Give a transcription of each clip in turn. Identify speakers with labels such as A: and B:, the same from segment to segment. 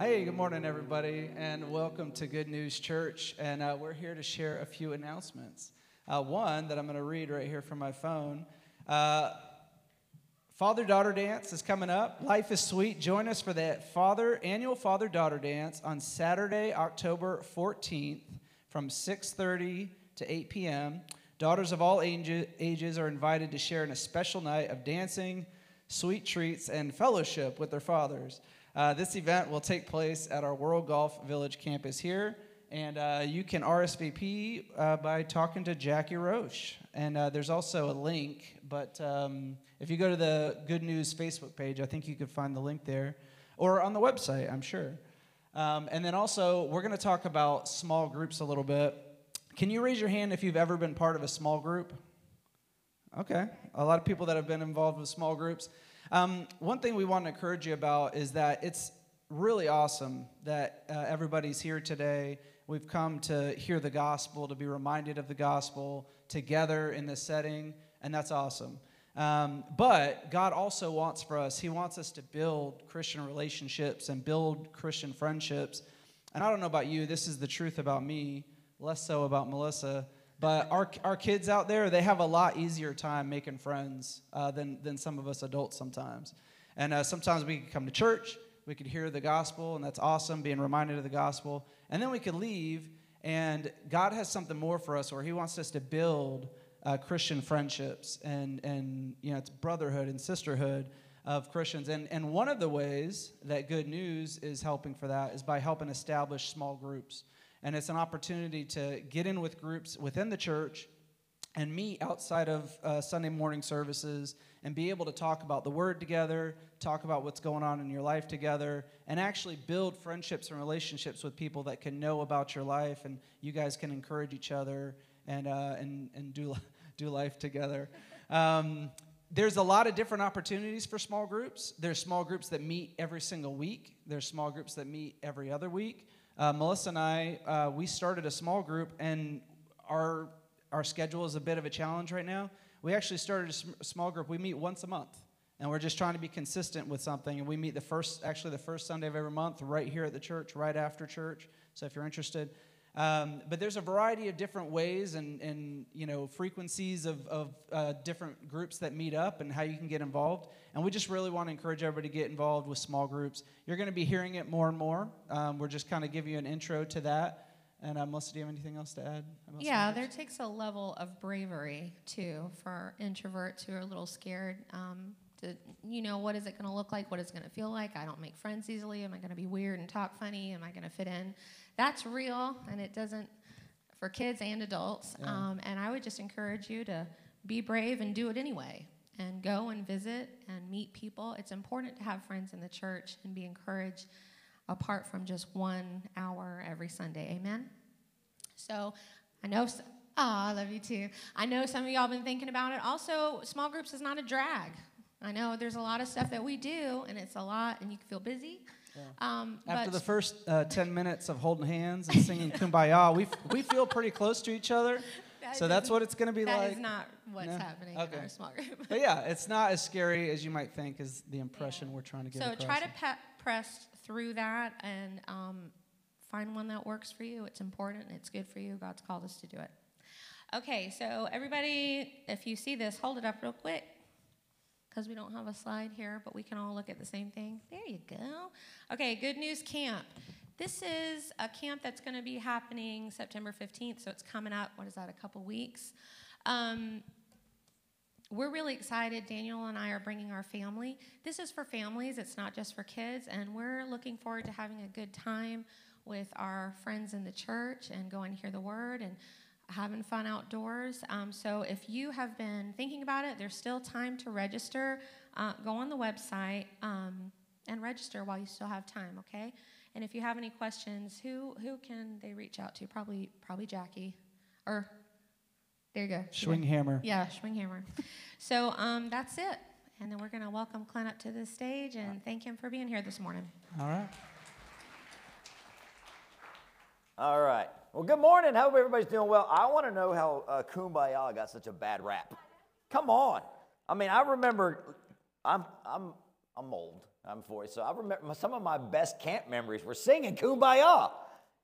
A: Hey, good morning, everybody, and welcome to Good News Church. And uh, we're here to share a few announcements. Uh, one that I'm going to read right here from my phone. Uh, Father daughter dance is coming up. Life is sweet. Join us for that father annual father daughter dance on Saturday, October 14th, from 6:30 to 8 p.m. Daughters of all ages are invited to share in a special night of dancing, sweet treats, and fellowship with their fathers. Uh, this event will take place at our World Golf Village campus here, and uh, you can RSVP uh, by talking to Jackie Roche. And uh, there's also a link, but um, if you go to the Good News Facebook page, I think you could find the link there, or on the website, I'm sure. Um, and then also, we're going to talk about small groups a little bit. Can you raise your hand if you've ever been part of a small group? Okay, a lot of people that have been involved with small groups. Um, one thing we want to encourage you about is that it's really awesome that uh, everybody's here today. We've come to hear the gospel, to be reminded of the gospel together in this setting, and that's awesome. Um, but God also wants for us, He wants us to build Christian relationships and build Christian friendships. And I don't know about you, this is the truth about me, less so about Melissa. But our, our kids out there, they have a lot easier time making friends uh, than, than some of us adults sometimes. And uh, sometimes we could come to church, we could hear the gospel, and that's awesome, being reminded of the gospel. And then we could leave, and God has something more for us, where He wants us to build uh, Christian friendships and, and you know, it's brotherhood and sisterhood of Christians. And, and one of the ways that Good News is helping for that is by helping establish small groups and it's an opportunity to get in with groups within the church and meet outside of uh, Sunday morning services and be able to talk about the Word together, talk about what's going on in your life together, and actually build friendships and relationships with people that can know about your life, and you guys can encourage each other and uh, and and do do life together. Um, there's a lot of different opportunities for small groups. There's small groups that meet every single week. There's small groups that meet every other week uh, Melissa and I, uh, we started a small group, and our our schedule is a bit of a challenge right now. We actually started a sm- small group. We meet once a month, and we're just trying to be consistent with something. And we meet the first, actually the first Sunday of every month, right here at the church, right after church. So if you're interested, um, but there's a variety of different ways and, and you know frequencies of, of uh, different groups that meet up and how you can get involved. And we just really want to encourage everybody to get involved with small groups. You're going to be hearing it more and more. Um, we're just kind of giving you an intro to that. And uh, Melissa, do you have anything else to add?
B: yeah, there takes a level of bravery too for introverts who are a little scared. Um, to, you know, what is it going to look like? What is it going to feel like? I don't make friends easily. Am I going to be weird and talk funny? Am I going to fit in? That's real, and it doesn't for kids and adults. Yeah. Um, and I would just encourage you to be brave and do it anyway, and go and visit and meet people. It's important to have friends in the church and be encouraged apart from just one hour every Sunday. Amen. So I know. oh, I love you too. I know some of y'all been thinking about it. Also, small groups is not a drag. I know there's a lot of stuff that we do, and it's a lot, and you can feel busy.
A: Yeah. Um, After the first uh, 10 minutes of holding hands and singing Kumbaya, we, we feel pretty close to each other. That so that's what it's going to be
B: that
A: like.
B: That is not what's no? happening okay. in our small group.
A: but yeah, it's not as scary as you might think, is the impression yeah. we're trying to get
B: So
A: across.
B: try to pe- press through that and um, find one that works for you. It's important, it's good for you. God's called us to do it. Okay, so everybody, if you see this, hold it up real quick because we don't have a slide here, but we can all look at the same thing. There you go. Okay, Good News Camp. This is a camp that's going to be happening September 15th, so it's coming up. What is that, a couple weeks? Um, we're really excited. Daniel and I are bringing our family. This is for families, it's not just for kids, and we're looking forward to having a good time with our friends in the church and going to hear the word and having fun outdoors. Um, so if you have been thinking about it, there's still time to register. Uh, go on the website um, and register while you still have time, okay? And if you have any questions, who who can they reach out to? Probably probably Jackie, or there you go.
A: Schwinghammer.
B: Yeah, Schwinghammer. so um, that's it. And then we're going to welcome Clint up to the stage and thank him for being here this morning.
A: All right.
C: All right. Well, good morning. Hope everybody's doing well. I want to know how uh, Kumbaya got such a bad rap. Come on. I mean, I remember. I'm I'm I'm old. I'm 40. So I remember some of my best camp memories were singing Kumbaya.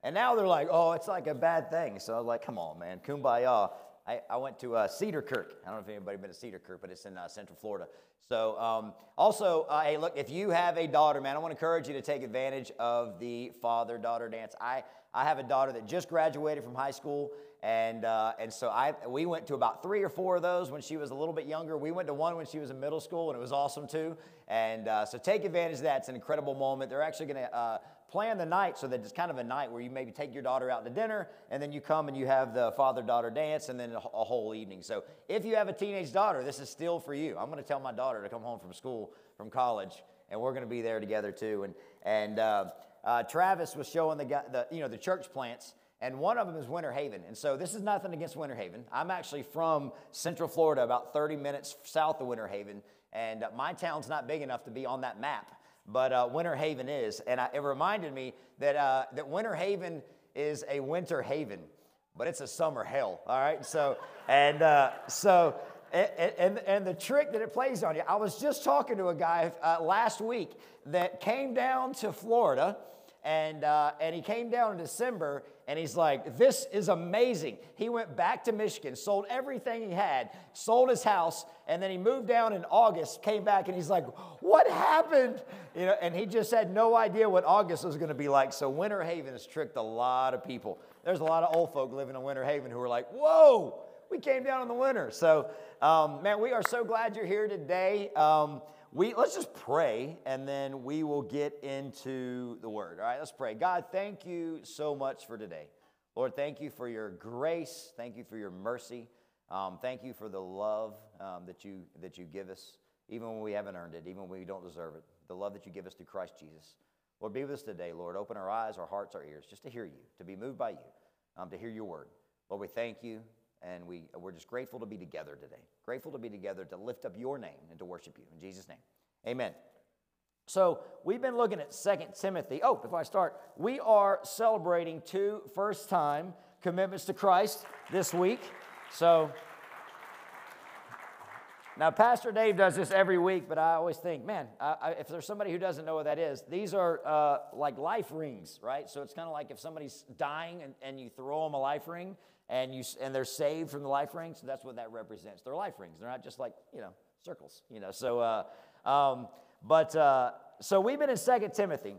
C: And now they're like, oh, it's like a bad thing. So I was like, come on, man, Kumbaya. I, I went to uh, Cedarkirk. I don't know if anybody been to Cedarkirk, but it's in uh, Central Florida. So um, also, uh, hey, look, if you have a daughter, man, I want to encourage you to take advantage of the father-daughter dance. I, I have a daughter that just graduated from high school, and, uh, and so I, we went to about three or four of those when she was a little bit younger. We went to one when she was in middle school, and it was awesome too. And uh, so take advantage of that. It's an incredible moment. They're actually going to uh, plan the night so that it's kind of a night where you maybe take your daughter out to dinner, and then you come and you have the father daughter dance, and then a, whole evening. So if you have a teenage daughter, this is still for you. I'm going to tell my daughter to come home from school, from college, and we're going to be there together too. And, and uh, uh, Travis was showing the, the, you know, the church plants and one of them is Winter Haven. And so this is nothing against Winter Haven. I'm actually from Central Florida, about 30 minutes south of Winter Haven, and my town's not big enough to be on that map, but uh, Winter Haven is. And I, it reminded me that, uh, that Winter Haven is a winter haven, but it's a summer hell, all right? So, and uh, so, and, and, and, the trick that it plays on you, I was just talking to a guy uh, last week that came down to Florida and, uh, and he came down in December and he's like, This is amazing. He went back to Michigan, sold everything he had, sold his house, and then he moved down in August, came back, and he's like, What happened? You know, and he just had no idea what August was going to be like. So Winter Haven has tricked a lot of people. There's a lot of old folk living in Winter Haven who are like, Whoa, we came down in the winter. So, um, man, we are so glad you're here today. Um, we let's just pray and then we will get into the word. All right let's pray. God thank you so much for today. Lord thank you for your grace. Thank you for your mercy. Um, thank you for the love um, that you that you give us even when we haven't earned it even when we don't deserve it. The love that you give us through christ jesus. Lord be with us today. Lord open our eyes our hearts our ears just to hear you to be moved by you um, to hear your word. Lord we thank you and we, we're just grateful to be together today. Grateful to be together to lift up your name and to worship you. In Jesus' name, amen. So we've been looking at Second Timothy. Oh, before I start, we are celebrating two first time commitments to Christ this week. So now, Pastor Dave does this every week, but I always think, man, I, I, if there's somebody who doesn't know what that is, these are uh, like life rings, right? So it's kind of like if somebody's dying and, and you throw them a life ring, and, you, and they're saved from the life rings. So that's what that represents. They're life rings. They're not just like, you know, circles, you know. So, uh, um, but, uh, so we've been in Second Timothy.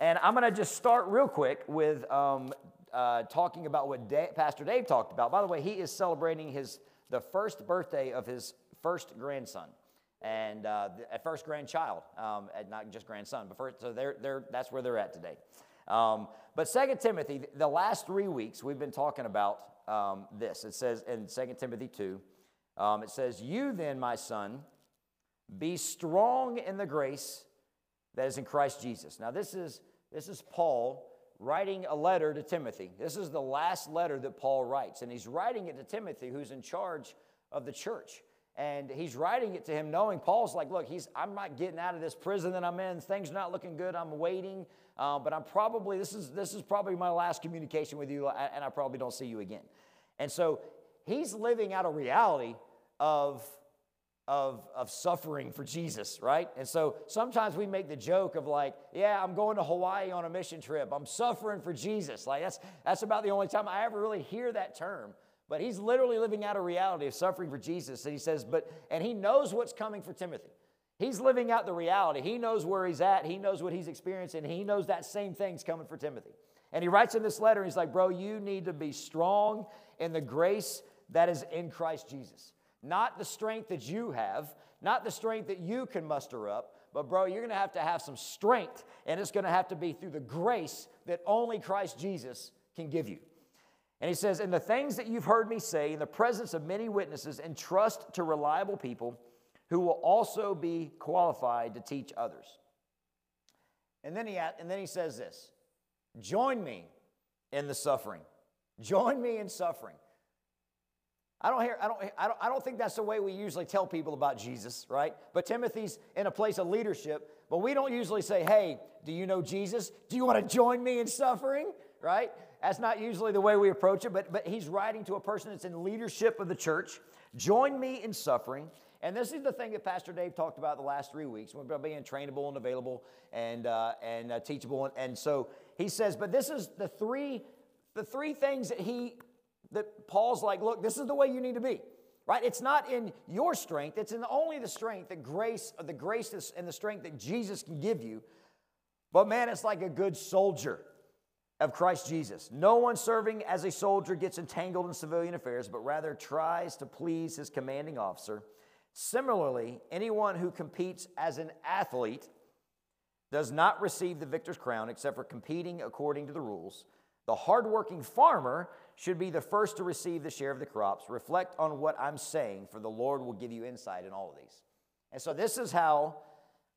C: And I'm going to just start real quick with um, uh, talking about what Dave, Pastor Dave talked about. By the way, he is celebrating his, the first birthday of his first grandson and uh, at first grandchild, um, not just grandson, but first, so they're, they're, that's where they're at today. Um, but Second Timothy, the last three weeks, we've been talking about um, this. It says in 2 Timothy 2, um, it says, You then, my son, be strong in the grace that is in Christ Jesus. Now, this is, this is Paul writing a letter to Timothy. This is the last letter that Paul writes, and he's writing it to Timothy, who's in charge of the church. And he's writing it to him knowing Paul's like, look, he's, I'm not getting out of this prison that I'm in. Things are not looking good. I'm waiting. Uh, but I'm probably, this is, this is probably my last communication with you, and I probably don't see you again. And so he's living out a reality of, of, of suffering for Jesus, right? And so sometimes we make the joke of like, yeah, I'm going to Hawaii on a mission trip. I'm suffering for Jesus. Like that's, that's about the only time I ever really hear that term. But he's literally living out a reality of suffering for Jesus. And he says, but, and he knows what's coming for Timothy. He's living out the reality. He knows where he's at. He knows what he's experiencing. He knows that same thing's coming for Timothy. And he writes in this letter, he's like, Bro, you need to be strong in the grace that is in Christ Jesus. Not the strength that you have, not the strength that you can muster up, but bro, you're gonna have to have some strength, and it's gonna have to be through the grace that only Christ Jesus can give you. And he says, In the things that you've heard me say in the presence of many witnesses, entrust to reliable people who will also be qualified to teach others. And then he, and then he says this Join me in the suffering. Join me in suffering. I don't, hear, I, don't, I, don't, I don't think that's the way we usually tell people about Jesus, right? But Timothy's in a place of leadership, but we don't usually say, hey, do you know Jesus? Do you want to join me in suffering, right? That's not usually the way we approach it, but, but he's writing to a person that's in leadership of the church. Join me in suffering And this is the thing that Pastor Dave talked about the last three weeks about being trainable and available and, uh, and uh, teachable. And, and so he says, but this is the three, the three things that he, that Paul's like, look, this is the way you need to be. Right? It's not in your strength, it's in only the strength, the grace, the grace and the strength that Jesus can give you. But man, it's like a good soldier of Christ Jesus. No one serving as a soldier gets entangled in civilian affairs, but rather tries to please his commanding officer. Similarly, anyone who competes as an athlete does not receive the victor's crown except for competing according to the rules. The hardworking farmer should be the first to receive the share of the crops. Reflect on what I'm saying, for the Lord will give you insight in all of these. And so, this is how,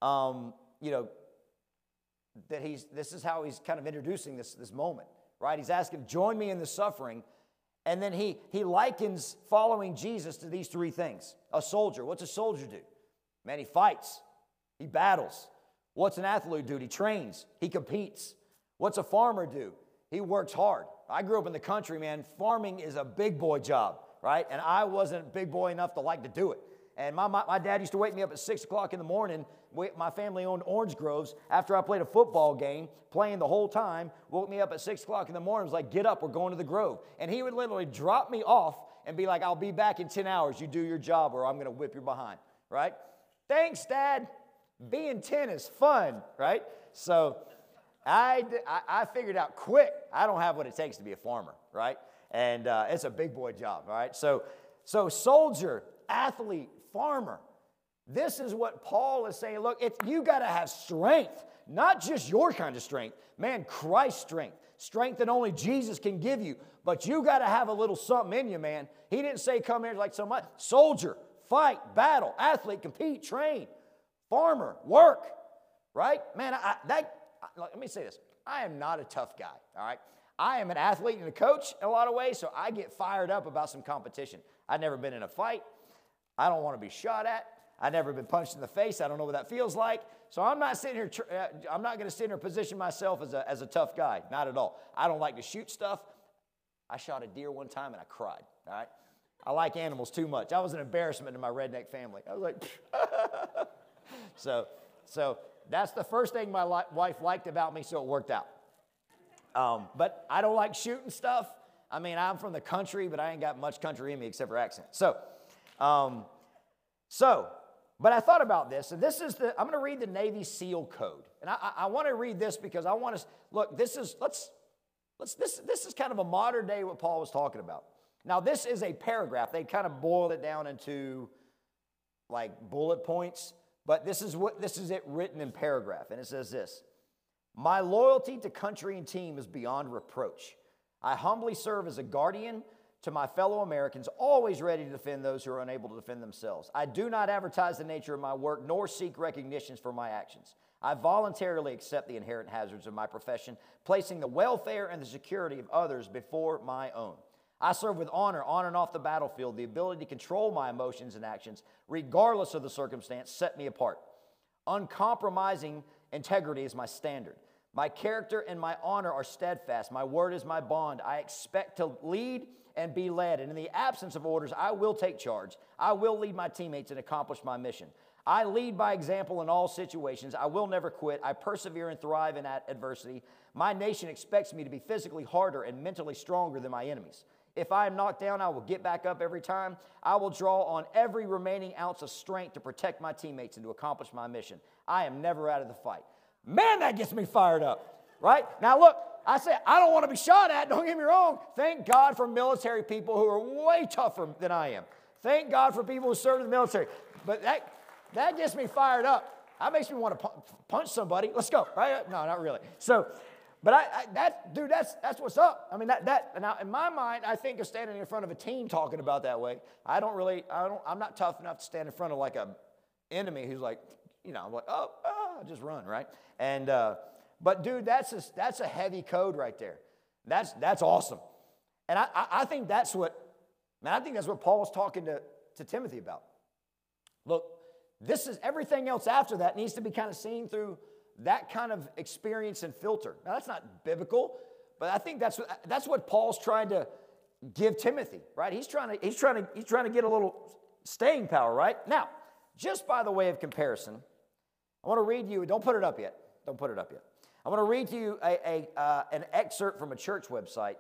C: um, you know, that he's, this is how he's kind of introducing this, this moment, right? He's asking, join me in the suffering. And then he, he likens following Jesus to these three things. A soldier, what's a soldier do? Man, he fights, he battles. What's an athlete do? He trains, he competes. What's a farmer do? He works hard. I grew up in the country, man. Farming is a big boy job, right? And I wasn't big boy enough to like to do it. And my, my, my dad used to wake me up at 6 o'clock in the morning my family owned orange groves after I played a football game, playing the whole time, woke me up at six o'clock in the morning, was like, get up, we're going to the grove. And he would literally drop me off and be like, I'll be back in 10 hours. You do your job or I'm going to whip your behind, right? Thanks, Dad. Being 10 is fun, right? So I, I figured out quick, I don't have what it takes to be a farmer, right? And uh, it's a big boy job, right? So, so soldier, athlete, farmer, this is what Paul is saying. Look, it's, you got to have strength, not just your kind of strength. Man, Christ's strength, strength that only Jesus can give you. But you got to have a little something in you, man. He didn't say come here like so much. Soldier, fight, battle, athlete, compete, train, farmer, work, right? Man, I, that, let me say this. I am not a tough guy, all right? I am an athlete and a coach in a lot of ways, so I get fired up about some competition. I've never been in a fight. I don't want to be shot at. I've never been punched in the face. I don't know what that feels like. So I'm not sitting here, uh, I'm not going to sit here and position myself as a, as a tough guy. Not at all. I don't like to shoot stuff. I shot a deer one time and I cried. All right. I like animals too much. I was an embarrassment to my redneck family. I was like, so, so that's the first thing my li- wife liked about me, so it worked out. Um, but I don't like shooting stuff. I mean, I'm from the country, but I ain't got much country in me except for accent. So, um, so but I thought about this, and this is the, I'm going to read the Navy SEAL Code. And I, I, I want to read this because I want to, look, this is, let's, let's, this, this is kind of a modern day what Paul was talking about. Now, this is a paragraph. They kind of boiled it down into like bullet points, but this is what, this is it written in paragraph. And it says this My loyalty to country and team is beyond reproach. I humbly serve as a guardian to my fellow Americans, always ready to defend those who are unable to defend themselves. I do not advertise the nature of my work nor seek recognitions for my actions. I voluntarily accept the inherent hazards of my profession, placing the welfare and the security of others before my own. I serve with honor on and off the battlefield. The ability to control my emotions and actions, regardless of the circumstance, set me apart. Uncompromising integrity is my standard. My character and my honor are steadfast. My word is my bond. I expect to lead and be led. And in the absence of orders, I will take charge. I will lead my teammates and accomplish my mission. I lead by example in all situations. I will never quit. I persevere and thrive in adversity. My nation expects me to be physically harder and mentally stronger than my enemies. If I am knocked down, I will get back up every time. I will draw on every remaining ounce of strength to protect my teammates and to accomplish my mission. I am never out of the fight. Man, that gets me fired up, right? Now, look, I say, I don't want to be shot at, don't get me wrong. Thank God for military people who are way tougher than I am. Thank God for people who serve in the military. But that, that gets me fired up. That makes me want to punch somebody. Let's go, right? No, not really. So, but I, I, that, dude, that's, that's what's up. I mean, that, that, now in my mind, I think of standing in front of a team talking about that way. I don't really, I don't, I'm not tough enough to stand in front of like a enemy who's like, you know, I'm like, oh, oh just run, right? And, uh, but dude, that's a, that's a heavy code right there. That's, that's awesome. And I, I think that's what, man, I think that's what Paul was talking to, to Timothy about. Look, this is everything else after that needs to be kind of seen through that kind of experience and filter. Now, that's not biblical, but I think that's what, that's what Paul's trying to give Timothy, right? He's trying to, he's trying to, he's trying to get a little staying power, right? Now, just by the way of comparison, I want to read you, don't put it up yet. Don't put it up yet. I want to read to you a, a uh, an excerpt from a church website.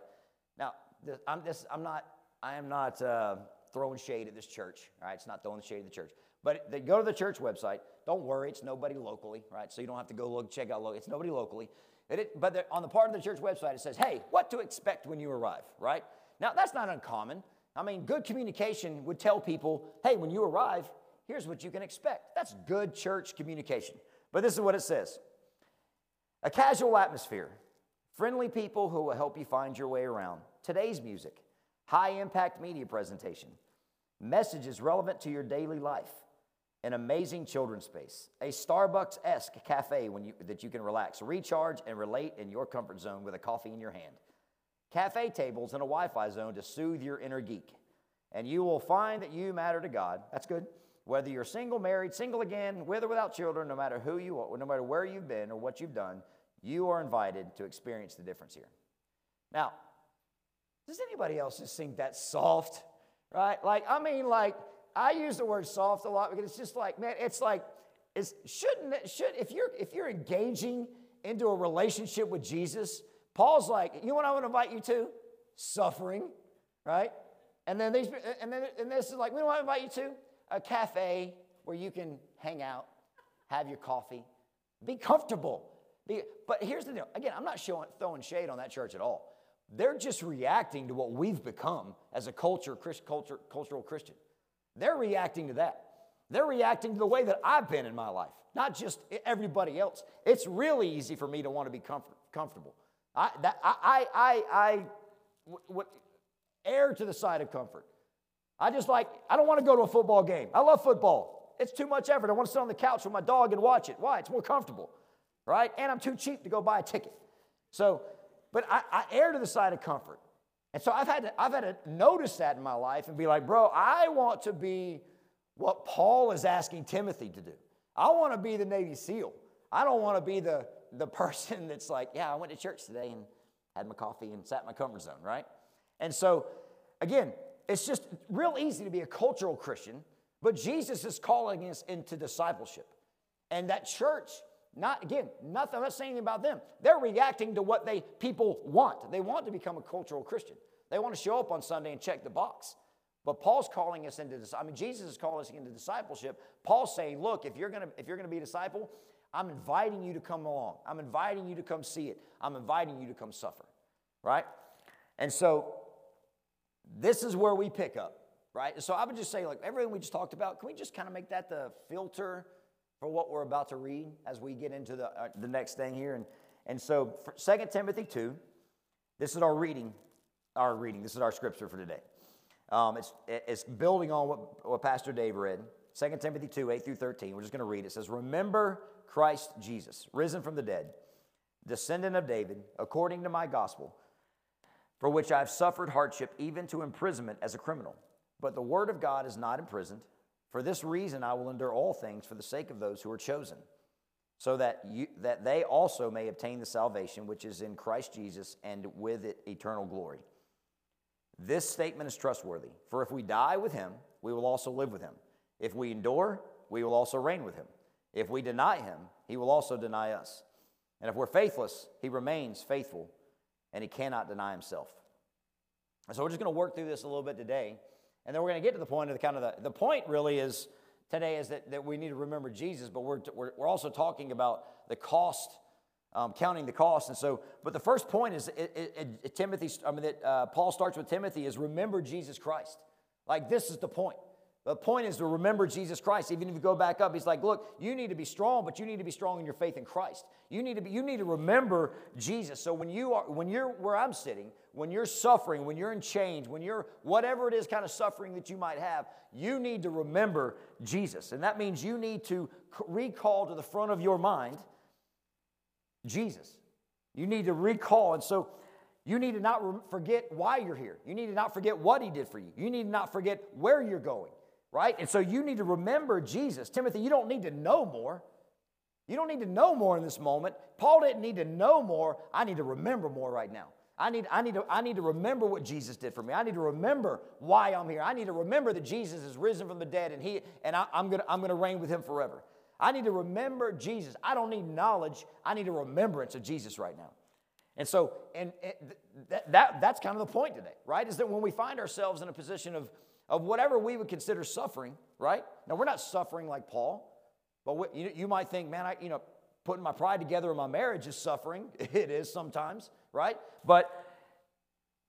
C: Now, this, I'm, this, I'm not, I am not uh, throwing shade at this church, right? It's not throwing shade at the church. But they go to the church website. Don't worry, it's nobody locally, right? So you don't have to go look, check out, look. It's nobody locally. It, but on the part of the church website, it says, hey, what to expect when you arrive, right? Now, that's not uncommon. I mean, good communication would tell people, hey, when you arrive, here's what you can expect. That's good church communication. But this is what it says a casual atmosphere, friendly people who will help you find your way around, today's music, high impact media presentation, messages relevant to your daily life, an amazing children's space, a Starbucks esque cafe when you, that you can relax, recharge, and relate in your comfort zone with a coffee in your hand, cafe tables, and a Wi Fi zone to soothe your inner geek. And you will find that you matter to God. That's good. Whether you're single, married, single again, with or without children, no matter who you are, no matter where you've been or what you've done, you are invited to experience the difference here. Now, does anybody else just think that's soft? Right? Like, I mean, like, I use the word soft a lot because it's just like, man, it's like, it's shouldn't it should if you're if you're engaging into a relationship with Jesus, Paul's like, you know what I want to invite you to? Suffering, right? And then these and then and this is like, we want to invite you to a cafe where you can hang out, have your coffee, be comfortable. Be, but here's the deal. Again, I'm not showing, throwing shade on that church at all. They're just reacting to what we've become as a culture, culture, cultural Christian. They're reacting to that. They're reacting to the way that I've been in my life, not just everybody else. It's really easy for me to want to be comfort, comfortable. I, that, I, I, I, I w- w- err to the side of comfort. I just like, I don't want to go to a football game. I love football. It's too much effort. I want to sit on the couch with my dog and watch it. Why? It's more comfortable, right? And I'm too cheap to go buy a ticket. So, but I, I err to the side of comfort. And so I've had, to, I've had to notice that in my life and be like, bro, I want to be what Paul is asking Timothy to do. I want to be the Navy SEAL. I don't want to be the, the person that's like, yeah, I went to church today and had my coffee and sat in my comfort zone, right? And so, again, it's just real easy to be a cultural Christian, but Jesus is calling us into discipleship. And that church, not again, nothing, I'm not saying about them. They're reacting to what they people want. They want to become a cultural Christian. They want to show up on Sunday and check the box. But Paul's calling us into this. I mean, Jesus is calling us into discipleship. Paul's saying, look, if you're gonna if you're gonna be a disciple, I'm inviting you to come along. I'm inviting you to come see it. I'm inviting you to come suffer. Right? And so this is where we pick up, right? So I would just say, like everything we just talked about, can we just kind of make that the filter for what we're about to read as we get into the, uh, the next thing here? And, and so, Second Timothy 2, this is our reading, our reading, this is our scripture for today. Um, it's, it's building on what, what Pastor Dave read. 2 Timothy 2, 8 through 13. We're just going to read. It says, Remember Christ Jesus, risen from the dead, descendant of David, according to my gospel for which I have suffered hardship, even to imprisonment as a criminal. But the word of God is not imprisoned. For this reason, I will endure all things for the sake of those who are chosen, so that, you, that they also may obtain the salvation which is in Christ Jesus and with it eternal glory. This statement is trustworthy, for if we die with him, we will also live with him. If we endure, we will also reign with him. If we deny him, he will also deny us. And if we're faithless, he remains faithful and he cannot deny himself. And so we're just going to work through this a little bit today, and then we're going to get to the point of the kind of the, the point really is today is that, that we need to remember Jesus, but we're, we're, we're also talking about the cost, um, counting the cost. And so, but the first point is it, it, it, Timothy, I mean, that uh, Paul starts with Timothy is remember Jesus Christ. Like this is the point. The point is to remember Jesus Christ. Even if you go back up, he's like, look, you need to be strong, but you need to be strong in your faith in Christ. You need to be, you need to remember Jesus. So when you are when you're where I'm sitting, when you're suffering, when you're in change, when you're whatever it is kind of suffering that you might have, you need to remember Jesus. And that means you need to recall to the front of your mind Jesus. You need to recall. And so you need to not forget why you're here. You need to not forget what he did for you. You need to not forget where you're going right? And so you need to remember Jesus. Timothy, you don't need to know more. You don't need to know more in this moment. Paul didn't need to know more. I need to remember more right now. I need, I, need to, I need to remember what Jesus did for me. I need to remember why I'm here. I need to remember that Jesus is risen from the dead and, he, and I, I'm going to I'm going to reign with him forever. I need to remember Jesus. I don't need knowledge. I need a remembrance of Jesus right now. And so, and, and that, that, that's kind of the point today, right? Is that when we find ourselves in a position of, of whatever we would consider suffering, right? Now, we're not suffering like Paul, but what, you, you might think, man, I, you know, putting my pride together in my marriage is suffering. It is sometimes, right? But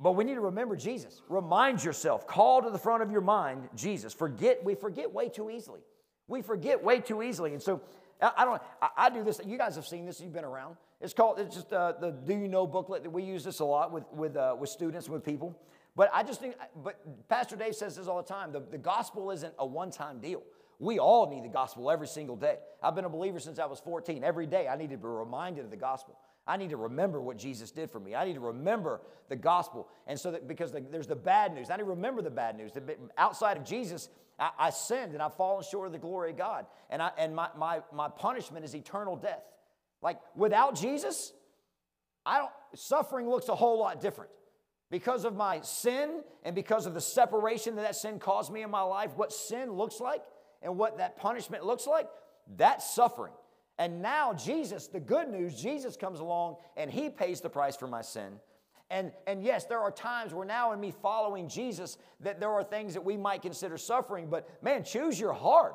C: but we need to remember Jesus. Remind yourself, call to the front of your mind Jesus. Forget, we forget way too easily. We forget way too easily. And so I, don't, I, I, do this, you guys have seen this, you've been around. It's called, it's just uh, the Do You Know booklet that we use this a lot with, with, uh, with students, with people. But I just think, but Pastor Dave says this all the time the, the gospel isn't a one time deal. We all need the gospel every single day. I've been a believer since I was 14. Every day I need to be reminded of the gospel. I need to remember what Jesus did for me. I need to remember the gospel. And so that because the, there's the bad news, I need to remember the bad news. That outside of Jesus, I, I, sinned and I've fallen short of the glory of God. And, I, and my, my, my punishment is eternal death. Like without Jesus, I don't, suffering looks a whole lot different. Because of my sin and because of the separation that that sin caused me in my life, what sin looks like and what that punishment looks like, that's suffering. And now Jesus, the good news, Jesus comes along and he pays the price for my sin. And, and yes, there are times where now in me following Jesus that there are things that we might consider suffering, but man, choose your heart.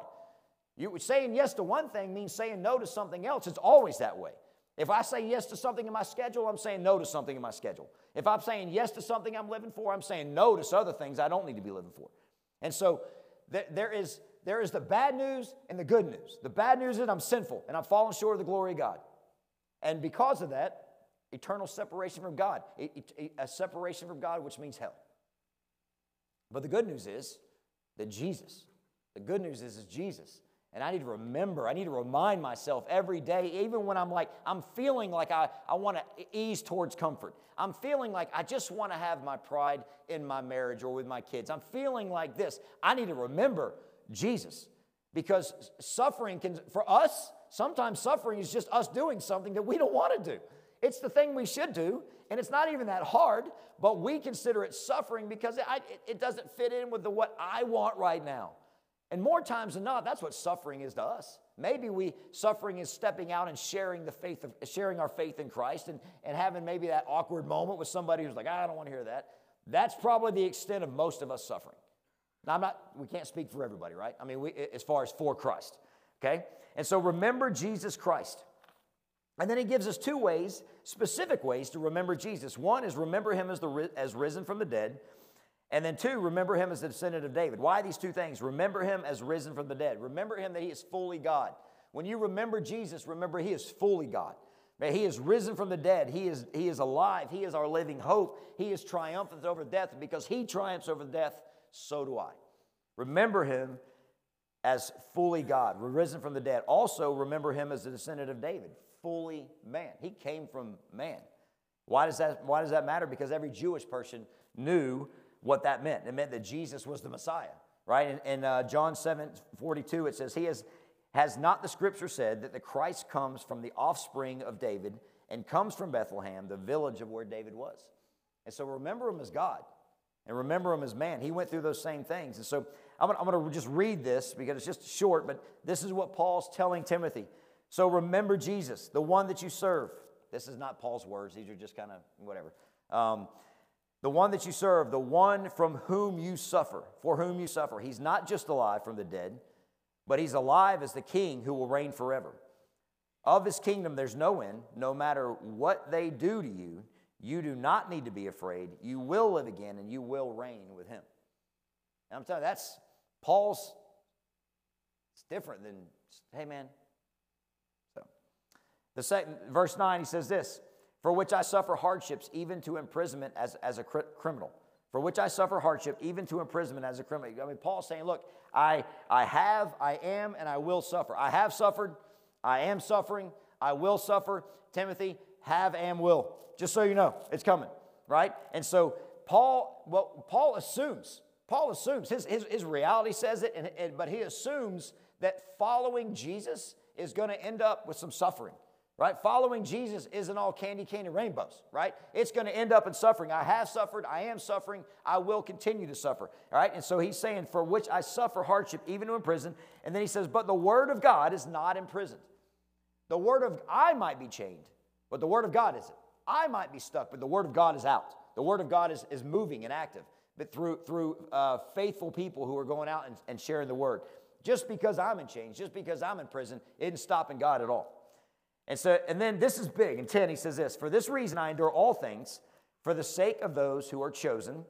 C: You saying yes to one thing means saying no to something else. It's always that way. If I say yes to something in my schedule, I'm saying no to something in my schedule. If I'm saying yes to something I'm living for, I'm saying no to other things I don't need to be living for. And so th- there is there is the bad news and the good news. The bad news is I'm sinful and I'm falling short of the glory of God. And because of that, eternal separation from God, a separation from God, which means hell. But the good news is that Jesus, the good news is, is Jesus. And I need to remember, I need to remind myself every day, even when I'm like, I'm feeling like I, I want to ease towards comfort. I'm feeling like I just want to have my pride in my marriage or with my kids. I'm feeling like this. I need to remember Jesus. Because suffering can, for us, sometimes suffering is just us doing something that we don't want to do. It's the thing we should do, and it's not even that hard, but we consider it suffering because it, it doesn't fit in with the, what I want right now. And more times than not, that's what suffering is to us. Maybe we suffering is stepping out and sharing the faith of sharing our faith in Christ and, and having maybe that awkward moment with somebody who's like, I don't want to hear that. That's probably the extent of most of us suffering. Now, I'm not, we can't speak for everybody, right? I mean, we, as far as for Christ, okay? And so remember Jesus Christ. And then he gives us two ways, specific ways to remember Jesus. One is remember him as, the, as risen from the dead. And then two, remember him as the descendant of David. Why these two things? Remember him as risen from the dead. Remember him that he is fully God. When you remember Jesus, remember he is fully God. He is risen from the dead. He is, he is alive. He is our living hope. He is triumphant over death. Because he triumphs over death, so do I. Remember him as fully God, risen from the dead. Also, remember him as the descendant of David, fully man. He came from man. Why does that, why does that matter? Because every Jewish person knew what that meant. It meant that Jesus was the Messiah, right? In, in uh, John 7 42, it says, He has, has not the scripture said that the Christ comes from the offspring of David and comes from Bethlehem, the village of where David was? And so remember him as God and remember him as man. He went through those same things. And so I'm going, to just read this because it's just short, but this is what Paul's telling Timothy. So remember Jesus, the one that you serve. This is not Paul's words, these are just kind of whatever. Um, the one that you serve, the one from whom you suffer, for whom you suffer. He's not just alive from the dead, but he's alive as the king who will reign forever. Of his kingdom, there's no end, no matter what they do to you. You do not need to be afraid. You will live again and you will reign with him. And I'm telling you, that's Paul's, it's different than, hey man. So, the second, verse 9, he says this For which I suffer hardships, even to imprisonment as, as a cr- criminal. For which I suffer hardship, even to imprisonment as a criminal. I mean, Paul's saying, look, I, I have, I am, and I will suffer. I have suffered, I am suffering, I will suffer. Timothy, have and will. Just so you know, it's coming, right? And so Paul, well, Paul assumes, Paul assumes, his, his, his reality says it, and, and, but he assumes that following Jesus is going to end up with some suffering. Right? Following Jesus isn't all candy cane and rainbows, right? It's going to end up in suffering. I have suffered, I am suffering, I will continue to suffer, all right? And so he's saying, For which I suffer hardship, even in prison. And then he says, But the word of God is not imprisoned. The word of I might be chained, but the word of God isn't. I might be stuck, but the word of God is out. The word of God is, is moving and active, but through, through uh, faithful people who are going out and, and sharing the word. Just because I'm in chains, just because I'm in prison, isn't stopping God at all. And so, and then this is big. In 10, he says this For this reason I endure all things for the sake of those who are chosen,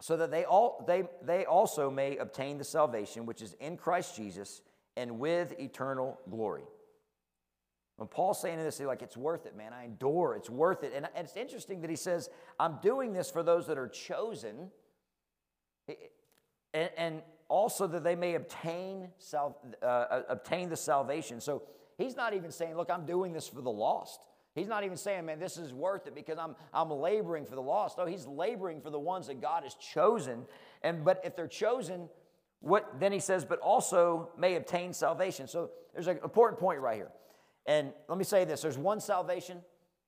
C: so that they all they they also may obtain the salvation which is in Christ Jesus and with eternal glory. When Paul's saying this, he's like, it's worth it, man. I endure, it's worth it. And, and it's interesting that he says, I'm doing this for those that are chosen, and, and also that they may obtain, uh, uh, obtain the salvation. So he's not even saying, look, I'm doing this for the lost. He's not even saying, man, this is worth it because I'm, I'm laboring for the lost. No, he's laboring for the ones that God has chosen. And but if they're chosen, what then he says, but also may obtain salvation. So there's an important point right here. And let me say this there's one salvation,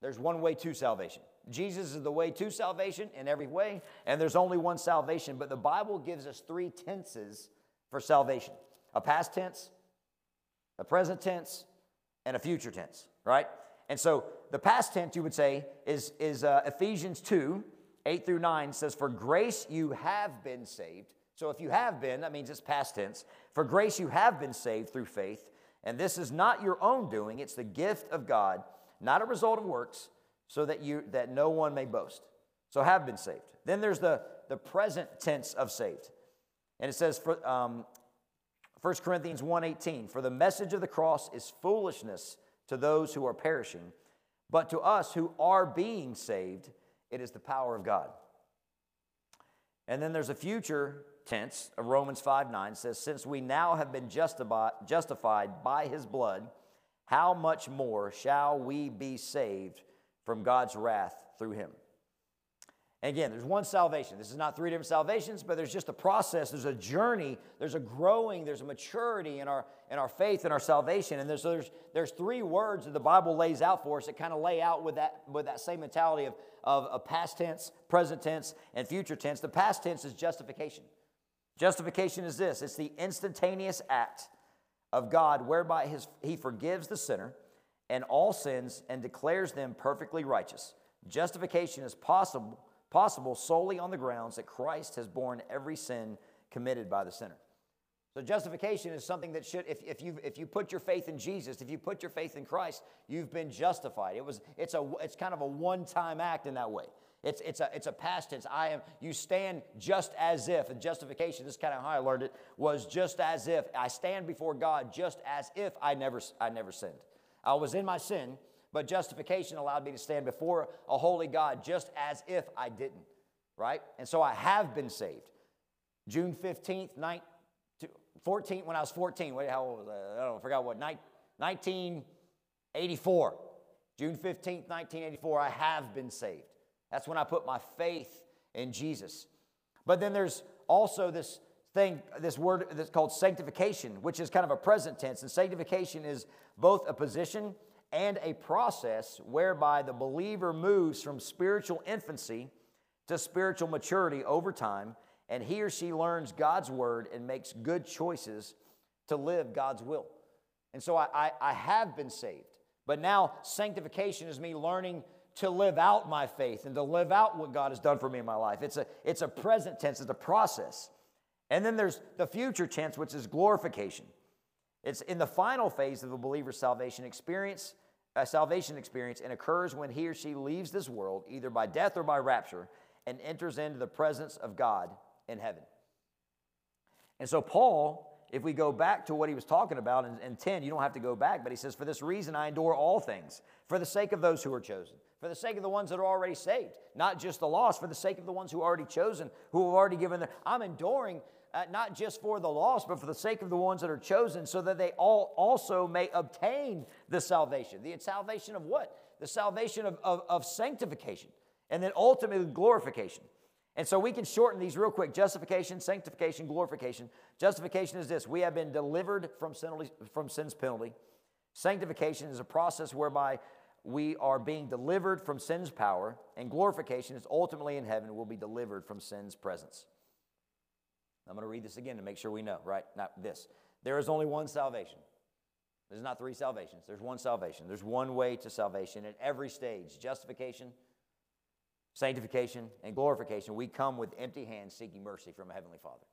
C: there's one way to salvation. Jesus is the way to salvation in every way, and there's only one salvation. But the Bible gives us three tenses for salvation a past tense, a present tense, and a future tense, right? And so the past tense, you would say, is, is uh, Ephesians 2 8 through 9 says, For grace you have been saved. So if you have been, that means it's past tense. For grace you have been saved through faith. And this is not your own doing, it's the gift of God, not a result of works, so that you that no one may boast. So have been saved. Then there's the, the present tense of saved. And it says for um, 1 Corinthians 1:18, for the message of the cross is foolishness to those who are perishing, but to us who are being saved, it is the power of God. And then there's a future tense of Romans 5 9 says, Since we now have been justified by his blood, how much more shall we be saved from God's wrath through him? Again, there's one salvation. This is not three different salvations, but there's just a process, there's a journey, there's a growing, there's a maturity in our, in our faith and our salvation. And there's, there's, there's three words that the Bible lays out for us that kind of lay out with that, with that same mentality of, of, of past tense, present tense, and future tense. The past tense is justification. Justification is this it's the instantaneous act of God whereby his, he forgives the sinner and all sins and declares them perfectly righteous. Justification is possible, possible solely on the grounds that Christ has borne every sin committed by the sinner. So justification is something that should, if, if, you if you put your faith in Jesus, if you put your faith in Christ, you've been justified. It was, it's, a, it's kind of a one-time act in that way. It's, it's, a, it's a past tense. I am, you stand just as if, and justification, this is kind of how I learned it, was just as if. I stand before God just as if I never, I never sinned. I was in my sin, but justification allowed me to stand before a holy God just as if I didn't, right? And so I have been saved. June 15th, 19, 14, when I was 14, wait, how old was I? I don't know, I forgot what, 1984. June 15th, 1984, I have been saved. That's when I put my faith in Jesus. But then there's also this thing, this word that's called sanctification, which is kind of a present tense. And sanctification is both a position and a process whereby the believer moves from spiritual infancy to spiritual maturity over time, and he or she learns God's word and makes good choices to live God's will. And so I, I, I have been saved. But now sanctification is me learning to live out my faith and to live out what God has done for me in my life. It's a, it's a present tense, it's a process. And then there's the future tense, which is glorification. It's in the final phase of a believer's salvation experience, a salvation experience, and occurs when he or she leaves this world, either by death or by rapture, and enters into the presence of God in heaven. And so Paul if we go back to what he was talking about in, in, 10, you don't have to go back, but he says, For this reason I endure all things, for the sake of those who are chosen, for the sake of the ones that are already saved, not just the lost, for the sake of the ones who are already chosen, who have already given their. I'm enduring uh, not just for the lost, but for the sake of the ones that are chosen, so that they all also may obtain the salvation. The salvation of what? The salvation of, of, of sanctification, and then ultimately glorification. And so we can shorten these real quick justification, sanctification, glorification. Justification is this we have been delivered from, sin, from sin's penalty. Sanctification is a process whereby we are being delivered from sin's power, and glorification is ultimately in heaven, will be delivered from sin's presence. I'm going to read this again to make sure we know, right? Now, this. There is only one salvation. There's not three salvations. There's one salvation. There's one way to salvation at every stage justification, sanctification, and glorification. We come with empty hands seeking mercy from a Heavenly Father.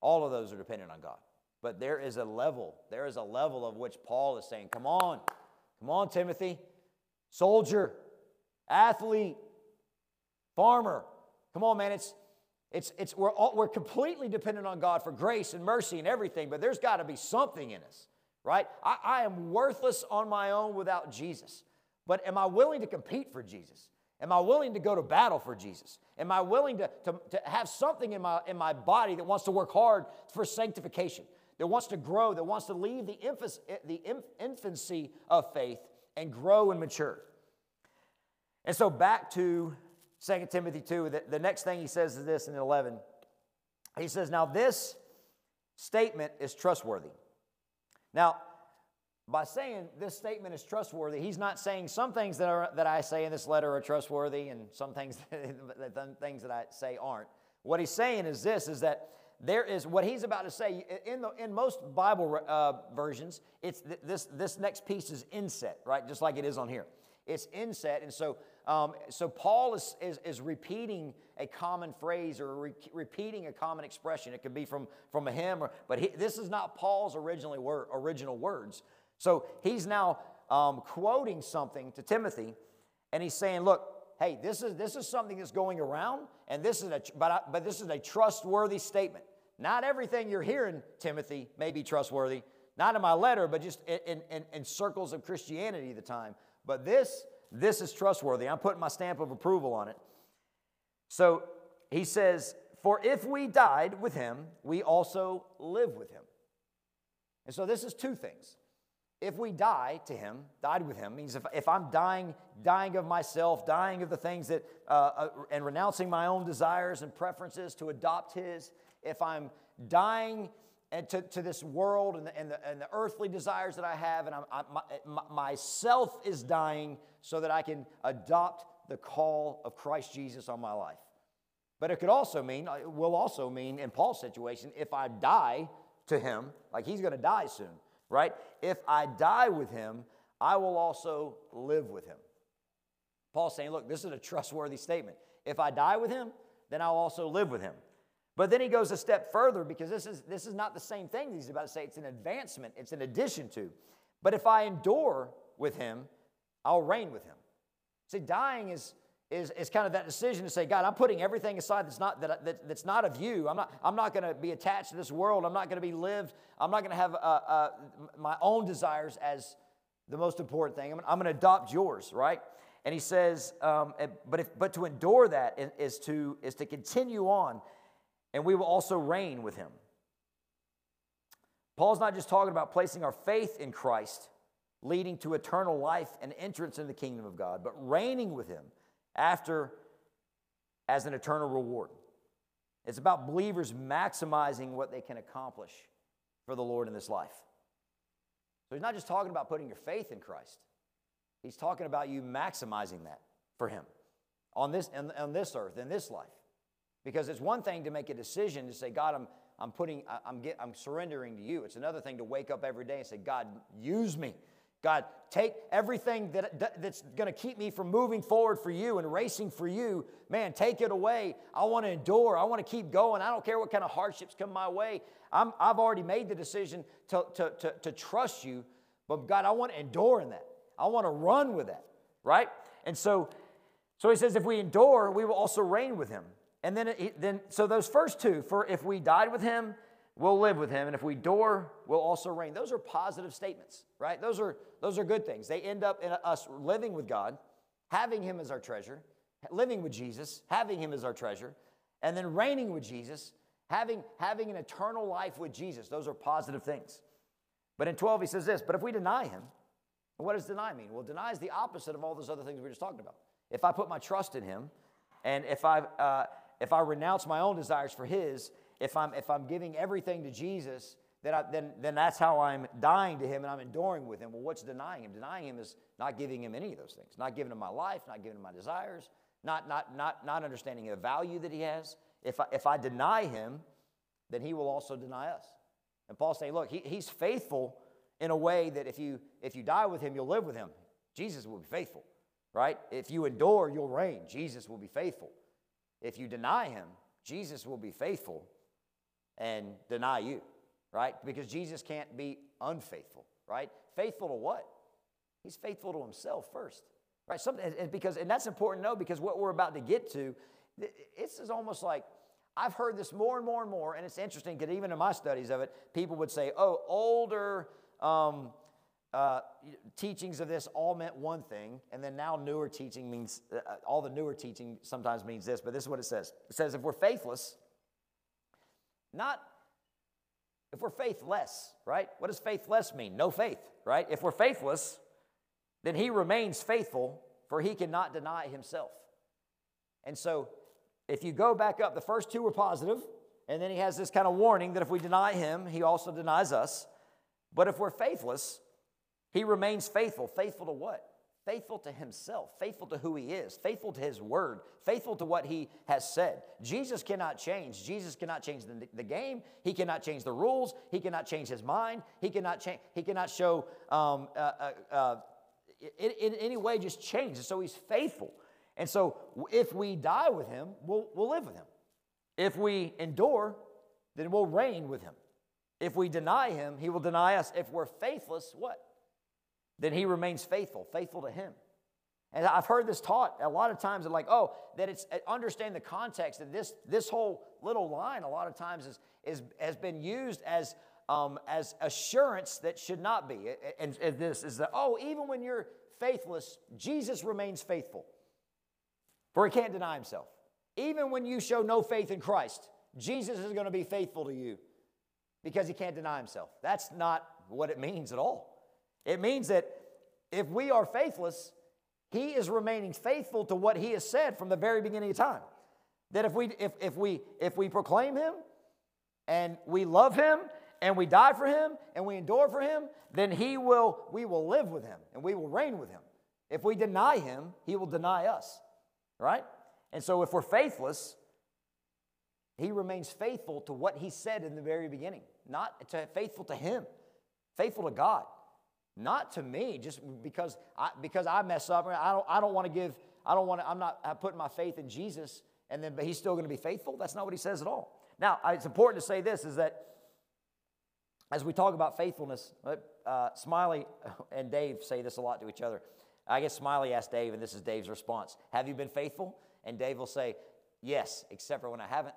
C: All of those are dependent on God. But there is a level, there is a level of which Paul is saying, Come on, come on, Timothy, soldier, athlete, farmer. Come on, man. It's, it's, it's, we're, all, we're completely dependent on God for grace and mercy and everything, but there's got to be something in us, right? I, I am worthless on my own without Jesus. But am I willing to compete for Jesus? Am I willing to go to battle for Jesus? Am I willing to, to, to have something in my, in my body that wants to work hard for sanctification, that wants to grow, that wants to leave the, infancy, the infancy of faith and grow and mature? And so back to 2 Timothy 2, the, the next thing he says is this in 11. He says, Now this statement is trustworthy. Now, by saying this statement is trustworthy, he's not saying some things that, are, that I say in this letter are trustworthy and some things that, things that I say aren't. What he's saying is this, is that there is what he's about to say in, the, in most bible uh, versions it's this, this next piece is inset right just like it is on here it's inset and so um, so Paul is, is, is, repeating a common phrase or re- repeating a common expression. It could be from, from a hymn, or, but he, this is not Paul's originally word, original words. So he's now um, quoting something to Timothy, and he's saying, look, hey, this is, this is something that's going around, and this is a, but, I, but this is a trustworthy statement. Not everything you're hearing, Timothy, may be trustworthy. Not in my letter, but just in, in, in circles of Christianity at the time. But this this is trustworthy. I'm putting my stamp of approval on it. So he says, For if we died with him, we also live with him. And so this is two things. If we die to him, died with him, means if, if I'm dying, dying of myself, dying of the things that, uh, uh, and renouncing my own desires and preferences to adopt his, if I'm dying and to, to this world and the, and, the, and the earthly desires that I have, and I'm, I, my, myself is dying so that I can adopt the call of Christ Jesus on my life. But it could also mean, uh, it will also mean in Paul's situation, if I die to him, like he's going to die soon, right? If I die with him, I will also live with him. Paul's saying, look, this is a trustworthy statement. If I die with him, then I'll also live with him. But then he goes a step further because this is, this is not the same thing he's about to say. It's an advancement, it's an addition to. But if I endure with him, I'll reign with him. See, dying is, is, is kind of that decision to say, God, I'm putting everything aside that's not, that, that that's not of you. I'm not, I'm not going to be attached to this world. I'm not going to be lived. I'm not going to have uh, uh, my own desires as the most important thing. I'm, I'm going to adopt yours, right? And he says, um, but, if, but to endure that is to, is to continue on and we will also reign with him. Paul's not just talking about placing our faith in Christ, leading to eternal life and entrance in the kingdom of God, but reigning with him after as an eternal reward. It's about believers maximizing what they can accomplish for the Lord in this life. So he's not just talking about putting your faith in Christ. He's talking about you maximizing that for him on this, on this earth, in this life. Because it's one thing to make a decision to say, God, I'm, I'm putting, I'm, get, I'm surrendering to you. It's another thing to wake up every day and say, God, use me. God, take everything that, that's going to keep me from moving forward for you and racing for you. Man, take it away. I want to endure. I want to keep going. I don't care what kind of hardships come my way. I'm, I've already made the decision to, to, to, to trust you, but God, I want to endure in that. I want to run with that, right? And so, so he says, if we endure, we will also reign with him. And then, then so those first two, for if we died with him, we'll live with him, and if we door, we'll also reign. Those are positive statements, right? Those are those are good things. They end up in us living with God, having him as our treasure, living with Jesus, having him as our treasure, and then reigning with Jesus, having having an eternal life with Jesus. Those are positive things. But in 12 he says this, but if we deny him, what does deny mean? Well, deny is the opposite of all those other things we just talking about. If I put my trust in him, and if I uh, if I renounce my own desires for His, if I'm, if I'm giving everything to Jesus, then, I, then, then that's how I'm dying to him and I'm enduring with him. Well, what's denying him? Denying him is not giving him any of those things, not giving him my life, not giving him my desires, not, not, not, not understanding the value that he has. If I, if I deny him, then he will also deny us. And Paul's saying, look, he, he's faithful in a way that if you, if you die with him, you'll live with him. Jesus will be faithful, right? If you endure, you'll reign. Jesus will be faithful. If you deny him, Jesus will be faithful and deny you, right? Because Jesus can't be unfaithful, right? Faithful to what? He's faithful to himself first, right? Something, and because, and that's important to know because what we're about to get to, this is almost like I've heard this more and more and more, and it's interesting because even in my studies of it, people would say, "Oh, older." Um, uh, teachings of this all meant one thing, and then now newer teaching means uh, uh, all the newer teaching sometimes means this, but this is what it says. It says if we're faithless, not if we're faithless, right? What does faithless mean? No faith, right? If we're faithless, then he remains faithful, for he cannot deny himself. And so, if you go back up, the first two were positive, and then he has this kind of warning that if we deny him, he also denies us. But if we're faithless, he remains faithful. Faithful to what? Faithful to himself, faithful to who he is, faithful to his word, faithful to what he has said. Jesus cannot change. Jesus cannot change the, the game. He cannot change the rules. He cannot change his mind. He cannot change. He cannot show um, uh, uh, uh, in, in, any way just change. So he's faithful. And so if we die with him, we'll, we'll live with him. If we endure, then we'll reign with him. If we deny him, he will deny us. If we're faithless, what? Then he remains faithful, faithful to him. And I've heard this taught a lot of times, like, oh, that it's uh, understand the context that this this whole little line a lot of times is, is has been used as um, as assurance that should not be. And, and this is that oh, even when you're faithless, Jesus remains faithful, for he can't deny himself. Even when you show no faith in Christ, Jesus is going to be faithful to you because he can't deny himself. That's not what it means at all. It means that if we are faithless, he is remaining faithful to what he has said from the very beginning of time. That if we if, if we if we proclaim him and we love him and we die for him and we endure for him, then he will we will live with him and we will reign with him. If we deny him, he will deny us. Right? And so if we're faithless, he remains faithful to what he said in the very beginning, not to faithful to him, faithful to God. Not to me, just because I, because I mess up. I don't, I don't want to give, I don't want to, I'm not I putting my faith in Jesus and then but he's still going to be faithful. That's not what he says at all. Now, it's important to say this is that as we talk about faithfulness, uh, Smiley and Dave say this a lot to each other. I guess Smiley asked Dave, and this is Dave's response Have you been faithful? And Dave will say, Yes, except for when I haven't,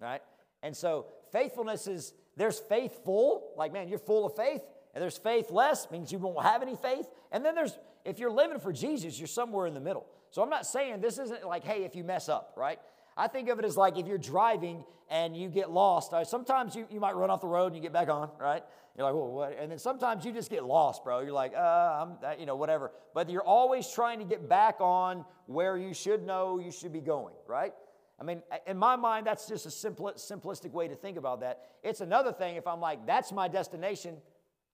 C: right? And so faithfulness is there's faithful, like, man, you're full of faith, and there's faith less, means you won't have any faith. And then there's, if you're living for Jesus, you're somewhere in the middle. So I'm not saying this isn't like, hey, if you mess up, right? I think of it as like if you're driving and you get lost. Right? Sometimes you, you might run off the road and you get back on, right? You're like, well, what? And then sometimes you just get lost, bro. You're like, uh, I'm, uh, you know, whatever. But you're always trying to get back on where you should know you should be going, right? I mean, in my mind, that's just a simple, simplistic way to think about that. It's another thing if I'm like, that's my destination.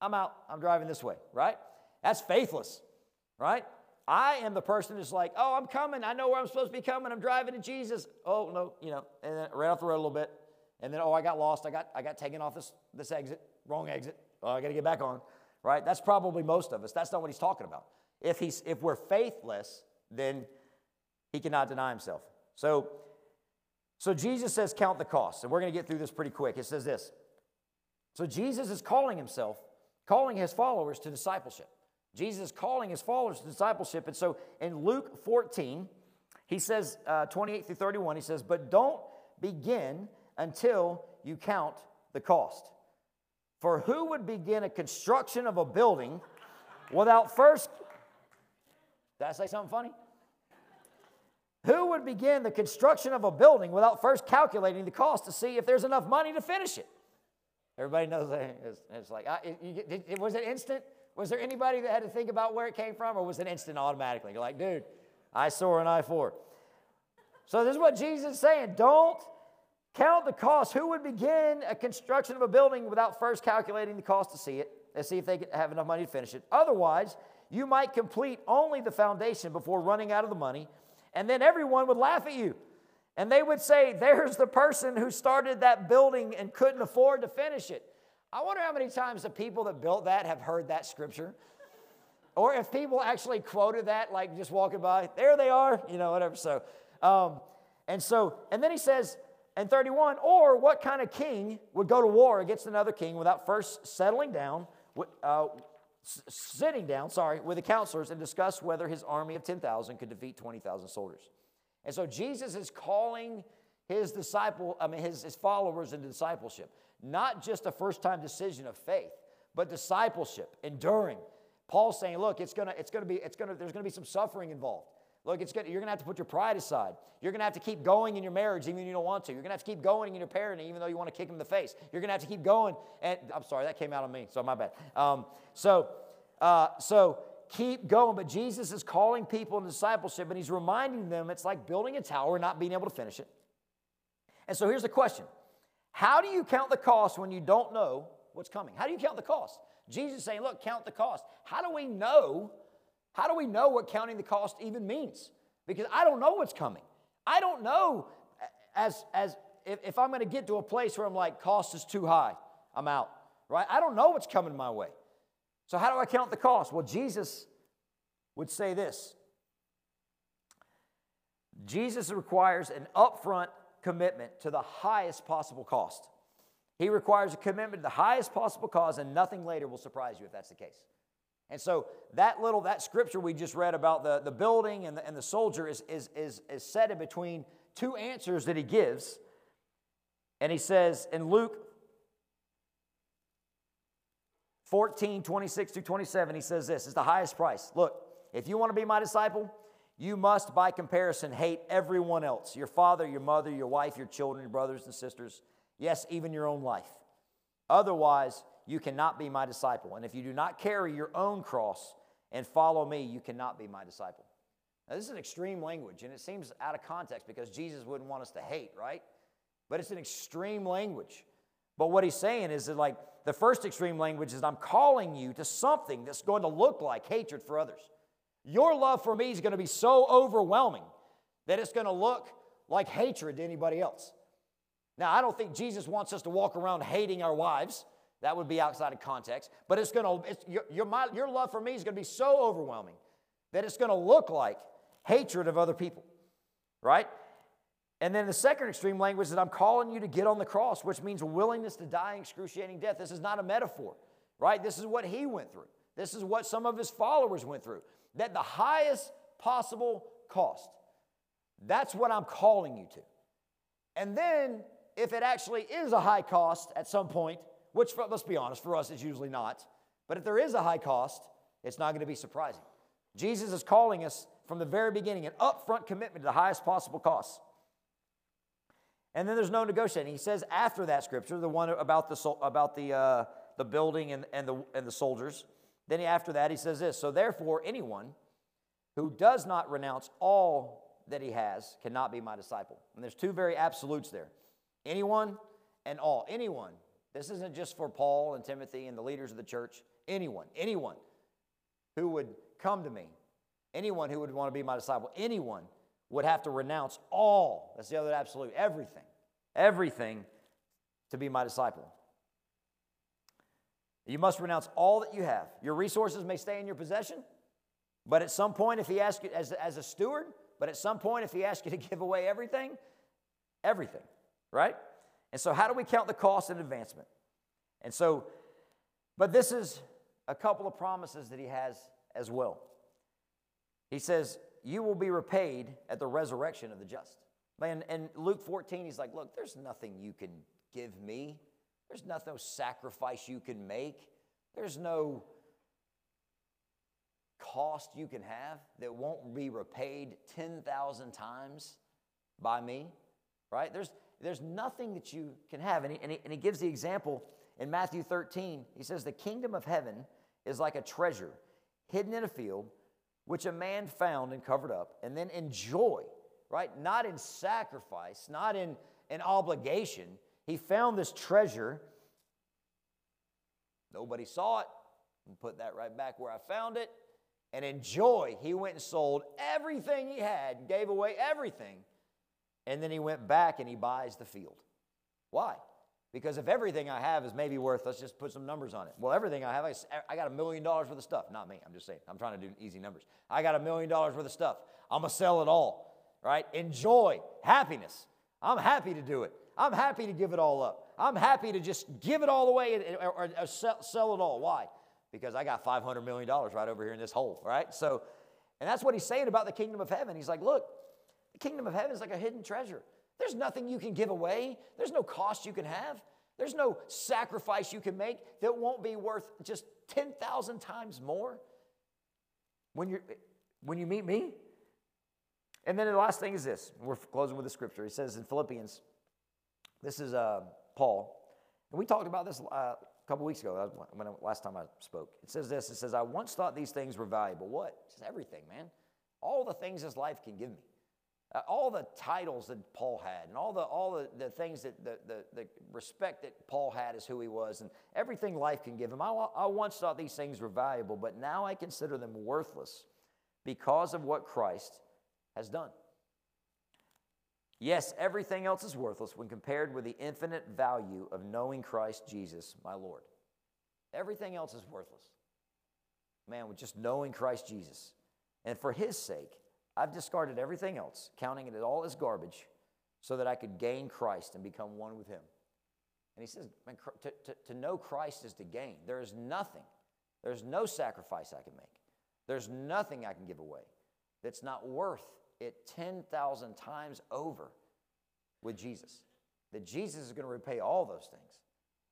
C: I'm out. I'm driving this way, right? That's faithless, right? I am the person that's like, oh, I'm coming. I know where I'm supposed to be coming. I'm driving to Jesus. Oh, no, you know, and then right off the road a little bit. And then, oh, I got lost. I got, I got taken off this, this exit, wrong exit. Oh, I got to get back on, right? That's probably most of us. That's not what he's talking about. If, he's, if we're faithless, then he cannot deny himself. So, so Jesus says, count the cost. And we're going to get through this pretty quick. It says this. So Jesus is calling himself calling his followers to discipleship. Jesus is calling his followers to discipleship. And so in Luke 14, he says, uh, 28 through 31, he says, But don't begin until you count the cost. For who would begin a construction of a building without first. Did I say something funny? Who would begin the construction of a building without first calculating the cost to see if there's enough money to finish it? Everybody knows that. It's, it's like, I, it, it, was it instant? Was there anybody that had to think about where it came from, or was it instant automatically? You're like, dude, I saw an I four. So this is what Jesus is saying. Don't Count the cost. Who would begin a construction of a building without first calculating the cost to see it and see if they have enough money to finish it? Otherwise, you might complete only the foundation before running out of the money, and then everyone would laugh at you. And they would say, There's the person who started that building and couldn't afford to finish it. I wonder how many times the people that built that have heard that scripture. Or if people actually quoted that, like just walking by, there they are, you know, whatever. So, um, and so, and then he says, and 31, or what kind of king would go to war against another king without first settling down, uh, sitting down, sorry, with the counselors and discuss whether his army of 10,000 could defeat 20,000 soldiers? And so Jesus is calling his disciple, I mean, his, his followers into discipleship. Not just a first time decision of faith, but discipleship, enduring. Paul's saying, look, it's gonna, it's gonna be, it's gonna, there's gonna be some suffering involved. Look, it's gonna, you're gonna have to put your pride aside. You're gonna have to keep going in your marriage even if you don't want to. You're gonna have to keep going in your parenting even though you want to kick them in the face. You're gonna have to keep going. And I'm sorry, that came out of me, so my bad. Um, so, uh, so keep going. But Jesus is calling people in discipleship and he's reminding them it's like building a tower and not being able to finish it. And so here's the question How do you count the cost when you don't know what's coming? How do you count the cost? Jesus saying, look, count the cost. How do we know? How do we know what counting the cost even means? Because I don't know what's coming. I don't know as, as if, if I'm going to get to a place where I'm like, cost is too high, I'm out, right? I don't know what's coming my way. So, how do I count the cost? Well, Jesus would say this Jesus requires an upfront commitment to the highest possible cost. He requires a commitment to the highest possible cause, and nothing later will surprise you if that's the case. And so that little that scripture we just read about the, the building and the, and the soldier is, is, is, is set in between two answers that he gives. And he says in Luke 14, 26 through 27, he says this is the highest price. Look, if you want to be my disciple, you must, by comparison, hate everyone else your father, your mother, your wife, your children, your brothers and sisters, yes, even your own life. Otherwise, you cannot be my disciple. And if you do not carry your own cross and follow me, you cannot be my disciple. Now, this is an extreme language, and it seems out of context because Jesus wouldn't want us to hate, right? But it's an extreme language. But what he's saying is that, like, the first extreme language is I'm calling you to something that's going to look like hatred for others. Your love for me is going to be so overwhelming that it's going to look like hatred to anybody else. Now, I don't think Jesus wants us to walk around hating our wives. That would be outside of context. But it's going to, it's, your, your, my, your love for me is going to be so overwhelming that it's going to look like hatred of other people, right? And then the second extreme language is that I'm calling you to get on the cross, which means willingness to die excruciating death. This is not a metaphor, right? This is what he went through. This is what some of his followers went through. That the highest possible cost. That's what I'm calling you to. And then, if it actually is a high cost at some point, which, let's be honest, for us, it's usually not, but if there is a high cost, it's not going to be surprising. Jesus is calling us from the very beginning an upfront commitment to the highest possible cost. And then there's no negotiating. He says after that scripture, the one about the, about the, uh, the building and, and, the, and the soldiers, then after that he says this So therefore, anyone who does not renounce all that he has cannot be my disciple. And there's two very absolutes there anyone and all. Anyone. This isn't just for Paul and Timothy and the leaders of the church. Anyone, anyone who would come to me, anyone who would want to be my disciple, anyone would have to renounce all. That's the other absolute. Everything. Everything to be my disciple. You must renounce all that you have. Your resources may stay in your possession, but at some point, if he asks you as, as a steward, but at some point, if he asks you to give away everything, everything, right? And so, how do we count the cost and advancement? And so, but this is a couple of promises that he has as well. He says, You will be repaid at the resurrection of the just. Man, and Luke 14, he's like, Look, there's nothing you can give me. There's nothing, no sacrifice you can make. There's no cost you can have that won't be repaid 10,000 times by me, right? There's, there's nothing that you can have. And he, and, he, and he gives the example in Matthew 13. He says, The kingdom of heaven is like a treasure hidden in a field, which a man found and covered up, and then enjoy, right? Not in sacrifice, not in an obligation. He found this treasure. Nobody saw it. And put that right back where I found it. And in joy, he went and sold everything he had, gave away everything. And then he went back and he buys the field. Why? Because if everything I have is maybe worth, let's just put some numbers on it. Well, everything I have, I, I got a million dollars worth of stuff. Not me, I'm just saying. I'm trying to do easy numbers. I got a million dollars worth of stuff. I'm going to sell it all, right? Enjoy, happiness. I'm happy to do it. I'm happy to give it all up. I'm happy to just give it all away or, or, or sell, sell it all. Why? Because I got $500 million right over here in this hole, right? So, and that's what he's saying about the kingdom of heaven. He's like, look, the kingdom of heaven is like a hidden treasure. There's nothing you can give away, there's no cost you can have, there's no sacrifice you can make that won't be worth just 10,000 times more when, you when you meet me. And then the last thing is this. We're closing with the scripture. He says in Philippians, this is uh, Paul. And we talked about this uh, a couple weeks ago, when I, last time I spoke. It says this It says, I once thought these things were valuable. What? Just everything, man. All the things this life can give me. Uh, all the titles that Paul had, and all the all the, the things that the, the, the respect that Paul had as who he was, and everything life can give him. I, I once thought these things were valuable, but now I consider them worthless because of what Christ has done. Yes, everything else is worthless when compared with the infinite value of knowing Christ Jesus, my Lord. Everything else is worthless. Man, with just knowing Christ Jesus. And for his sake, I've discarded everything else, counting it all as garbage, so that I could gain Christ and become one with Him. And he says, man, to, to, to know Christ is to gain. There is nothing, there's no sacrifice I can make, there's nothing I can give away that's not worth it 10,000 times over with Jesus. That Jesus is going to repay all those things.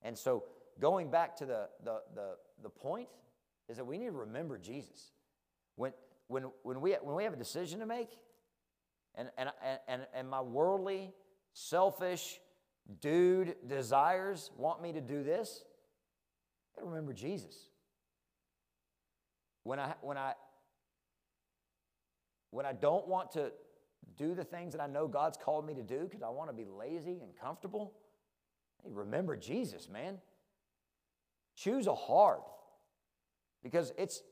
C: And so, going back to the, the, the, the point, is that we need to remember Jesus. When, when, when, we, when we have a decision to make, and, and, and, and my worldly, selfish, dude desires want me to do this, I gotta remember Jesus. When I, when, I, when I don't want to do the things that I know God's called me to do because I want to be lazy and comfortable, hey, remember Jesus, man. Choose a hard because it's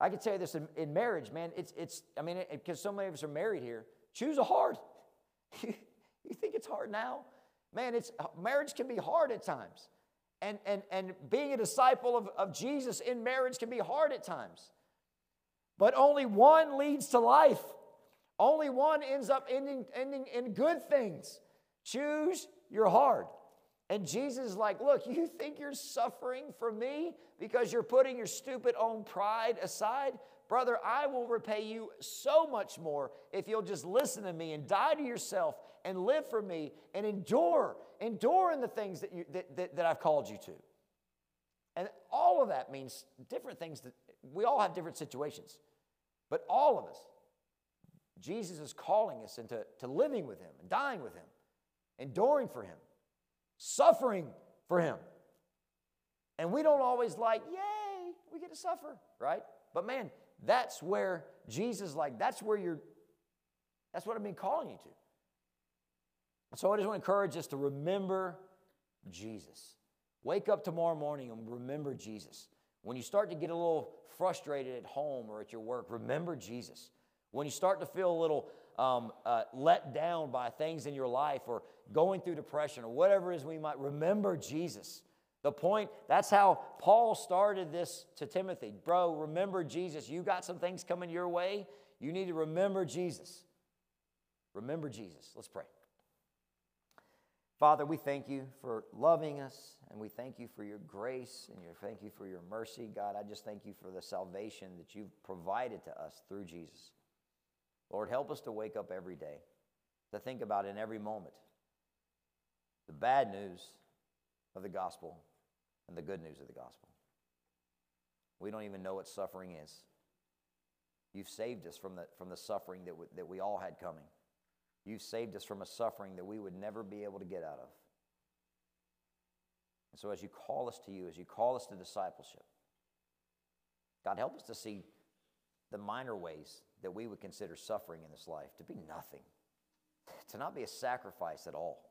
C: I can tell you this in, in marriage, man. It's, it's I mean, because so many of us are married here. Choose a hard. you think it's hard now? Man, it's marriage can be hard at times. And, and, and being a disciple of, of Jesus in marriage can be hard at times. But only one leads to life. Only one ends up ending, ending in good things. Choose your hard. And Jesus is like, Look, you think you're suffering for me because you're putting your stupid own pride aside? Brother, I will repay you so much more if you'll just listen to me and die to yourself and live for me and endure, endure in the things that, you, that, that, that I've called you to. And all of that means different things that we all have different situations. But all of us, Jesus is calling us into to living with Him and dying with Him, enduring for Him suffering for him. And we don't always like, yay, we get to suffer, right? But man, that's where Jesus, like, that's where you're, that's what I've been calling you to. So I just want to encourage us to remember Jesus. Wake up tomorrow morning and remember Jesus. When you start to get a little frustrated at home or at your work, remember Jesus. When you start to feel a little um, uh, let down by things in your life or going through depression or whatever it is we might remember Jesus. The point, that's how Paul started this to Timothy. Bro, remember Jesus. You got some things coming your way. You need to remember Jesus. Remember Jesus. Let's pray. Father, we thank you for loving us and we thank you for your grace and your thank you for your mercy. God, I just thank you for the salvation that you've provided to us through Jesus. Lord, help us to wake up every day, to think about in every moment the bad news of the gospel and the good news of the gospel. We don't even know what suffering is. You've saved us from the, from the suffering that, that we all had coming. You've saved us from a suffering that we would never be able to get out of. And so, as you call us to you, as you call us to discipleship, God, help us to see the minor ways that we would consider suffering in this life to be nothing, to not be a sacrifice at all.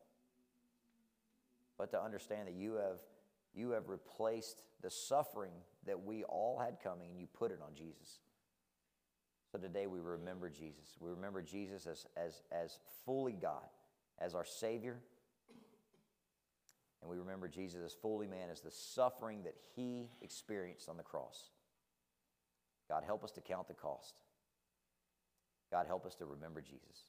C: but to understand that you have, you have replaced the suffering that we all had coming and you put it on Jesus. So today we remember Jesus. We remember Jesus as, as, as fully God, as our Savior. And we remember Jesus as fully man, as the suffering that he experienced on the cross. God, help us to count the cost. God, help us to remember Jesus.